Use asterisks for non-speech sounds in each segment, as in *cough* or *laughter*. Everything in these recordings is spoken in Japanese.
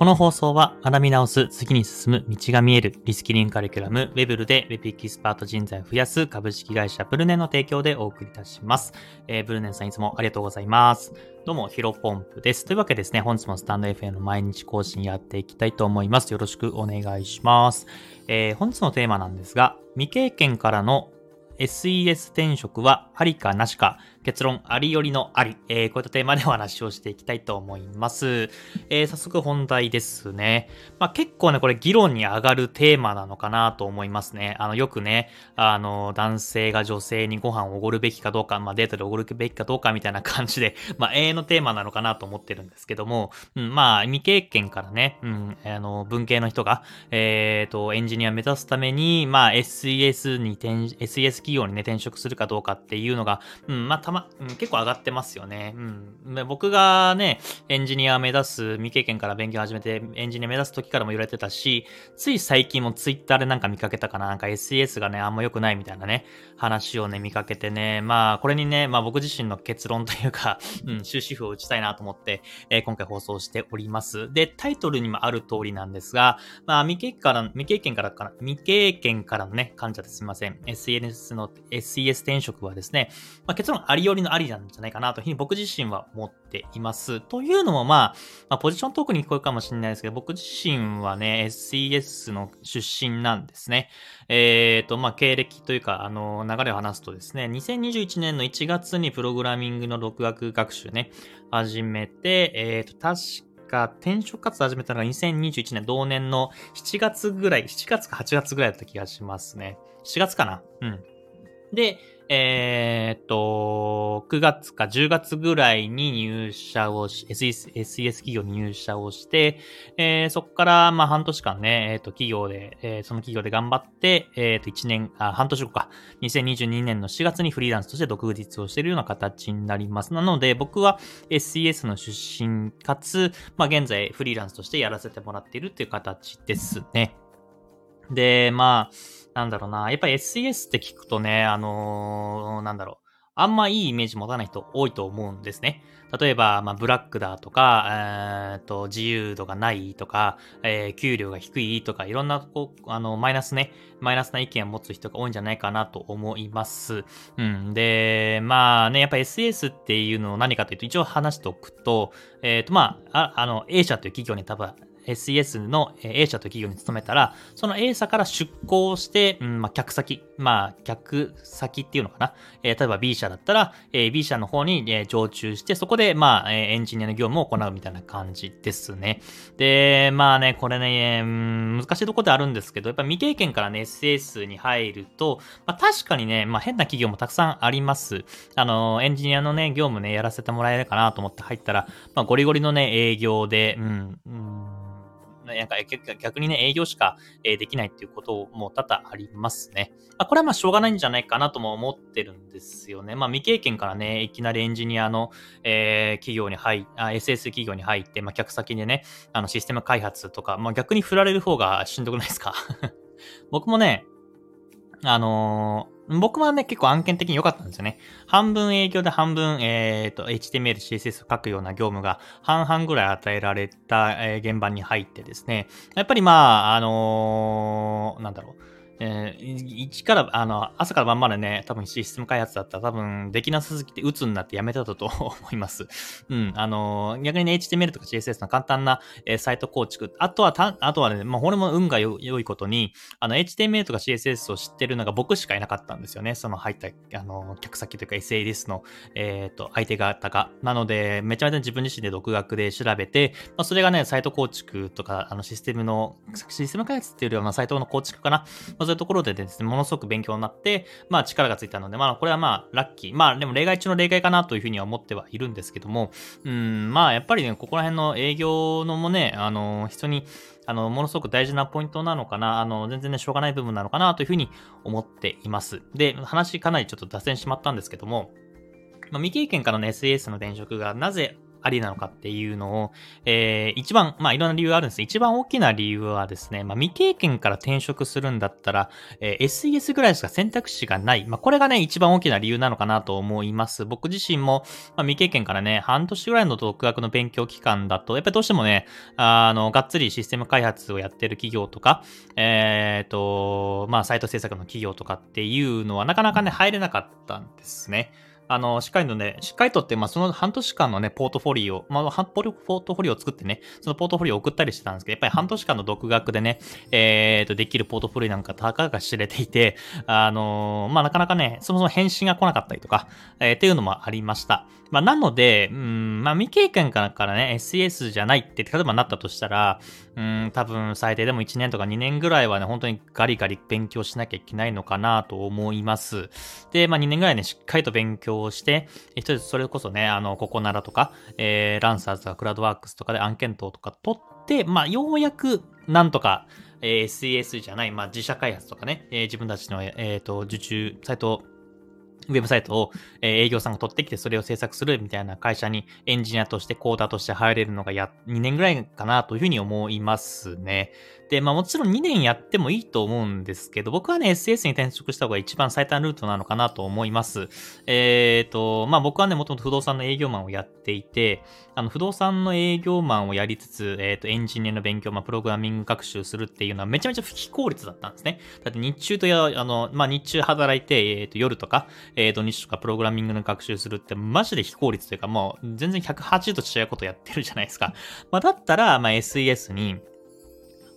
この放送は学び直す、次に進む、道が見える、リスキリングカリキュラム、ウェブルで Web エキスパート人材を増やす株式会社ブルネンの提供でお送りいたします。えー、ブルネンさんいつもありがとうございます。どうも、ヒロポンプです。というわけですね、本日もスタンド FM の毎日更新やっていきたいと思います。よろしくお願いします。えー、本日のテーマなんですが、未経験からの SES 転職はありかなしか結論、ありよりのあり。えー、こういったテーマでお話をしていきたいと思います。えー、早速本題ですね。まあ、結構ね、これ議論に上がるテーマなのかなと思いますね。あの、よくね、あの、男性が女性にご飯をおごるべきかどうか、まあ、デートでおごるべきかどうかみたいな感じで、*laughs* まあ、永遠のテーマなのかなと思ってるんですけども、うん、まあ、未経験からね、うん、あの、文系の人が、えっ、ー、と、エンジニア目指すために、まあ、SES に転、SES 企業にね、転職するかどうかっていうのが、うん、まあ、たま、うん、結構上がってますよね。うん。僕がね、エンジニア目指す、未経験から勉強始めて、エンジニア目指す時からも言われてたし、つい最近もツイッターでなんか見かけたかな、なんか SES がね、あんま良くないみたいなね、話をね、見かけてね、まあ、これにね、まあ僕自身の結論というか、*laughs* うん、終止符を打ちたいなと思って、えー、今回放送しております。で、タイトルにもある通りなんですが、まあ、未経験から、未経験からかな、未経験からのね、患者ですみません。SNS の、SES 転職はですね、まあ、結論ありよりのありなんじゃないかなというふうに僕自身は思っています。というのも、まあ、まあ、ポジショントークに聞こえるかもしれないですけど、僕自身はね、SES の出身なんですね。えっ、ー、と、まあ、経歴というか、あの、流れを話すとですね、2021年の1月にプログラミングの独学学習ね、始めて、えっ、ー、と、確か、転職活動始めたのが2021年同年の7月ぐらい、7月か8月ぐらいだった気がしますね。7月かな？うん。で、えー、っと、9月か10月ぐらいに入社をし、SES, 企業に入社をして、えー、そこから、まあ、半年間ね、えー、っと、企業で、えー、その企業で頑張って、えー、っと、1年、あ、半年後か、2022年の4月にフリーランスとして独立をしているような形になります。なので、僕は SES の出身かつ、まあ、現在フリーランスとしてやらせてもらっているっていう形ですね。で、まあ、なんだろうな、やっぱり SES って聞くとね、あのー、なんだろう、あんまいいイメージ持たない人多いと思うんですね。例えば、まあ、ブラックだとか、えー、と、自由度がないとか、えー、給料が低いとか、いろんな、こう、あの、マイナスね、マイナスな意見を持つ人が多いんじゃないかなと思います。うん。で、まあね、やっぱ SS っていうのを何かというと、一応話しておくと、えっ、ー、と、まあ、ああの、A 社という企業に多分 SES の A 社という企業に勤めたら、その A 社から出向して、うんまあ、客先、まあ、客先っていうのかな。えー、例えば B 社だったら、えー、B 社の方に、えー、常駐して、そこで、まあ、えエンジニアの業務を行うみたいな感じですね。で、まあね、これね、うん、難しいところであるんですけど、やっぱ未経験からね、SES に入ると、まあ、確かにね、まあ、変な企業もたくさんあります。あの、エンジニアのね、業務ね、やらせてもらえるかなと思って入ったら、まあ、ゴリゴリのね、営業で、うん、うんなんか逆にね、営業しかできないっていうことも多々ありますね。まあ、これはまあしょうがないんじゃないかなとも思ってるんですよね。まあ未経験からね、いきなりエンジニアの、えー、企業に入あ、SS 企業に入って、まあ客先でね、あのシステム開発とか、まあ逆に振られる方がしんどくないですか？*laughs* 僕もね、あのー僕はね、結構案件的に良かったんですよね。半分営業で半分、えっ、ー、と、HTML、CSS を書くような業務が半々ぐらい与えられた、えー、現場に入ってですね、やっぱりまあ、あのー、なんだろう。えー、一から、あの、朝から晩までね、多分システム開発だったら多分できなさすぎて鬱になってやめたと *laughs* 思います。うん、あの、逆にね、HTML とか CSS の簡単な、えー、サイト構築。あとはた、あとはね、まあ、これも運が良いことに、あの、HTML とか CSS を知ってるのが僕しかいなかったんですよね。その入った、あの、客先というか SAS の、えっ、ー、と、相手方が。なので、めちゃめちゃ自分自身で独学で調べて、まあ、それがね、サイト構築とか、あの、システムの、システム開発っていうよりは、まあ、サイトの構築かな。まあそういうところでですね、ものすごく勉強になって、まあ力がついたので、まあこれはまあラッキー。まあでも例外中の例外かなというふうには思ってはいるんですけども、うん、まあやっぱりね、ここら辺の営業のもね、あの、人に、あの、ものすごく大事なポイントなのかな、あの、全然ね、しょうがない部分なのかなというふうに思っています。で、話かなりちょっと脱線しまったんですけども、まあ、未経験からの SAS の転職がなぜありなのかっていうのを、えー、一番、まあいろんな理由があるんです一番大きな理由はですね、まあ未経験から転職するんだったら、えー、SES ぐらいしか選択肢がない。まあこれがね、一番大きな理由なのかなと思います。僕自身も、まあ、未経験からね、半年ぐらいの独学の勉強期間だと、やっぱりどうしてもね、あの、がっつりシステム開発をやってる企業とか、えっ、ー、と、まあサイト制作の企業とかっていうのはなかなかね、入れなかったんですね。あの、しっかりとね、しっかりとって、まあ、その半年間のね、ポートフォリオ、まあ、ポートフォリオを作ってね、そのポートフォリオを送ったりしてたんですけど、やっぱり半年間の独学でね、えっ、ー、と、できるポートフォリオなんかたかが知れていて、あのー、まあ、なかなかね、そもそも返信が来なかったりとか、えー、っていうのもありました。まあ、なので、うん、まあ、未経験からね、SES じゃないって、例えばなったとしたら、うん、多分最低でも1年とか2年ぐらいはね、本当にガリガリ勉強しなきゃいけないのかなと思います。で、まあ2年ぐらいね、しっかりと勉強をして、一つそれこそね、あの、ココナラとか、えー、ランサーズとかクラウドワークスとかで案件等とか取って、まあようやくなんとか、えー、SES じゃない、まあ自社開発とかね、えー、自分たちの、えっ、ー、と、受注、サイトウェブサイトを、営業さんが取ってきてそれを制作するみたいな会社にエンジニアとしてコーダーとして入れるのがや2年ぐらいかなというふうに思いますね。で、まあもちろん2年やってもいいと思うんですけど、僕はね、SS に転職した方が一番最短ルートなのかなと思います。えっ、ー、と、まあ僕はね、もともと不動産の営業マンをやっていて、あの、不動産の営業マンをやりつつ、えっ、ー、と、エンジニアの勉強、まあプログラミング学習するっていうのはめちゃめちゃ不非効率だったんですね。だって日中とや、あの、まあ日中働いて、えっ、ー、と、夜とか、えっ、土日とかプログラミングの学習するってマジで非効率というか、もう全然180度違うことやってるじゃないですか。*laughs* まあだったら、まあ SES に、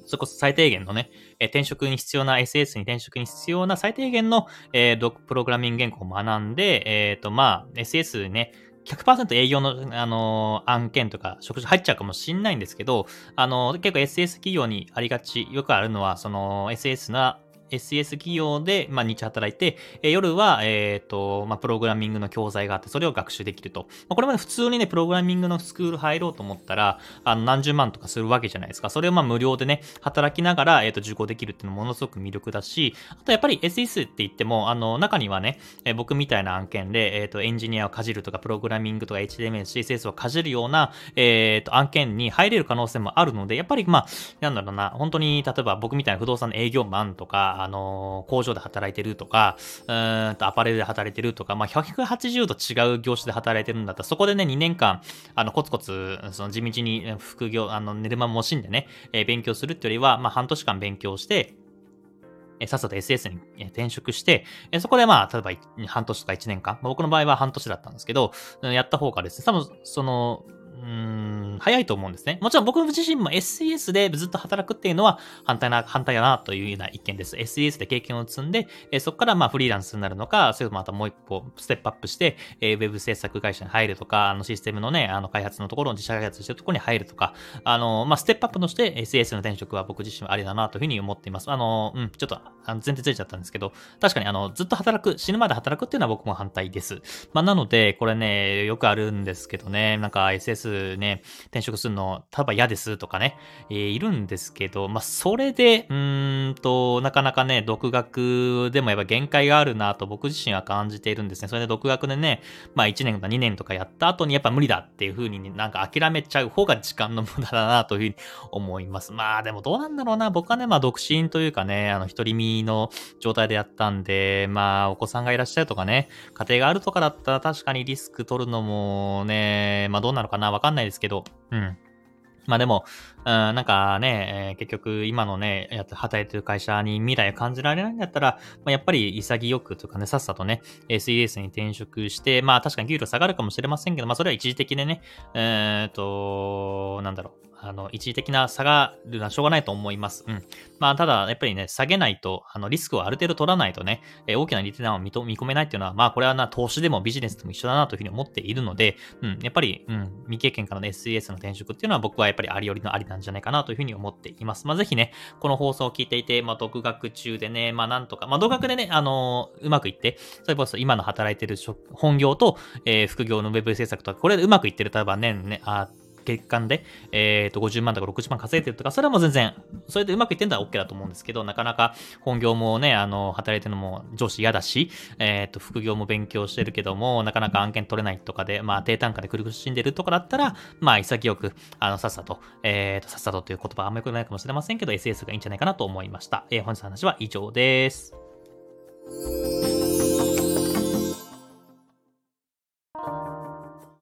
それこそ最低限のね、え転職に必要な SS に転職に必要な最低限の、えー、プログラミング言語を学んで、えっ、ー、と、まあ、SS ね、100%営業の、あのー、案件とか、職種入っちゃうかもしんないんですけど、あのー、結構 SS 企業にありがち、よくあるのは、その SS な SS 企業で、まあ、日働いて、えー、夜は、えっ、ー、と、まあ、プログラミングの教材があって、それを学習できると。まあ、これまで普通にね、プログラミングのスクール入ろうと思ったら、あの、何十万とかするわけじゃないですか。それをまあ、無料でね、働きながら、えっ、ー、と、受講できるっていうのもものすごく魅力だし、あとやっぱり SS って言っても、あの、中にはね、えー、僕みたいな案件で、えっ、と、エンジニアをかじるとか、プログラミングとか HTML、CSS をかじるような、えっ、と、案件に入れる可能性もあるので、やっぱりまあ、なんだろうな、本当に、例えば僕みたいな不動産の営業マンとか、あの、工場で働いてるとか、うんとアパレルで働いてるとか、まあ、180度違う業種で働いてるんだったら、そこでね、2年間、あの、コツコツ、その地道に副業、あの、寝る間も惜しんでね、えー、勉強するってよりは、まあ、半年間勉強して、えさっさと SS に転職して、えそこでまあ、例えば半年とか1年間、僕の場合は半年だったんですけど、やった方がですね、多分、その、うん、早いと思うんですね。もちろん僕自身も SES でずっと働くっていうのは反対な、反対だなというような意見です。SES で経験を積んで、えそこからまあフリーランスになるのか、それともまたもう一歩ステップアップして、えー、ウェブ制作会社に入るとか、あのシステムのね、あの開発のところの自社開発してるところに入るとか、あの、まあ、ステップアップとして SES の転職は僕自身はありだなというふうに思っています。あの、うん、ちょっとあの前提ずれちゃったんですけど、確かにあの、ずっと働く、死ぬまで働くっていうのは僕も反対です。まあ、なので、これね、よくあるんですけどね、なんか SS ね、転職するの、たば嫌ですとかね、えー、いるんですけど、まあ、それで、うんと、なかなかね、独学でもやっぱ限界があるなと僕自身は感じているんですね。それで独学でね、まあ1年とか2年とかやった後にやっぱ無理だっていう風になんか諦めちゃう方が時間の無駄だなというふうに思います。まあでもどうなんだろうな。僕はね、まあ独身というかね、あの一人身の状態でやったんで、まあお子さんがいらっしゃるとかね、家庭があるとかだったら確かにリスク取るのもね、まあどうなのかなわかんないですけど、うん。まあでも、うん、なんかね、えー、結局今のね、やって働いてる会社に未来を感じられないんだったら、まあ、やっぱり潔くというかね、さっさとね、SES に転職して、まあ確かに給料下がるかもしれませんけど、まあそれは一時的でね、えー、っと、なんだろう、あの、一時的な差がるのはしょうがないと思います。うん。まあ、ただ、やっぱりね、下げないと、あの、リスクをある程度取らないとね、えー、大きなリテナーを見込めないっていうのは、まあ、これはな、投資でもビジネスでも一緒だなというふうに思っているので、うん、やっぱり、うん、未経験からの SES の転職っていうのは僕はやっぱりありよりのありなんじゃないかなというふうに思っています。まあ、ぜひね、この放送を聞いていて、まあ、独学中でね、まあ、なんとか、まあ、独学でね、あのー、うまくいって、それこそ今の働いてる本業と、えー、副業のウェブ制作とか、これでうまくいってる、例えば年ね、あ月間で、えっ、と、50万とか60万稼いでるとか、それはもう全然、それでうまくいってんだら OK だと思うんですけど、なかなか本業もね、あの、働いてるのも上司嫌だし、えっ、と、副業も勉強してるけども、なかなか案件取れないとかで、まあ、低単価で苦しんでるとかだったら、まあ、潔く、あの、さっさと、えっ、と、さっさとという言葉はあんまり良くないかもしれませんけど、SS がいいんじゃないかなと思いました。えー、本日の話は以上です。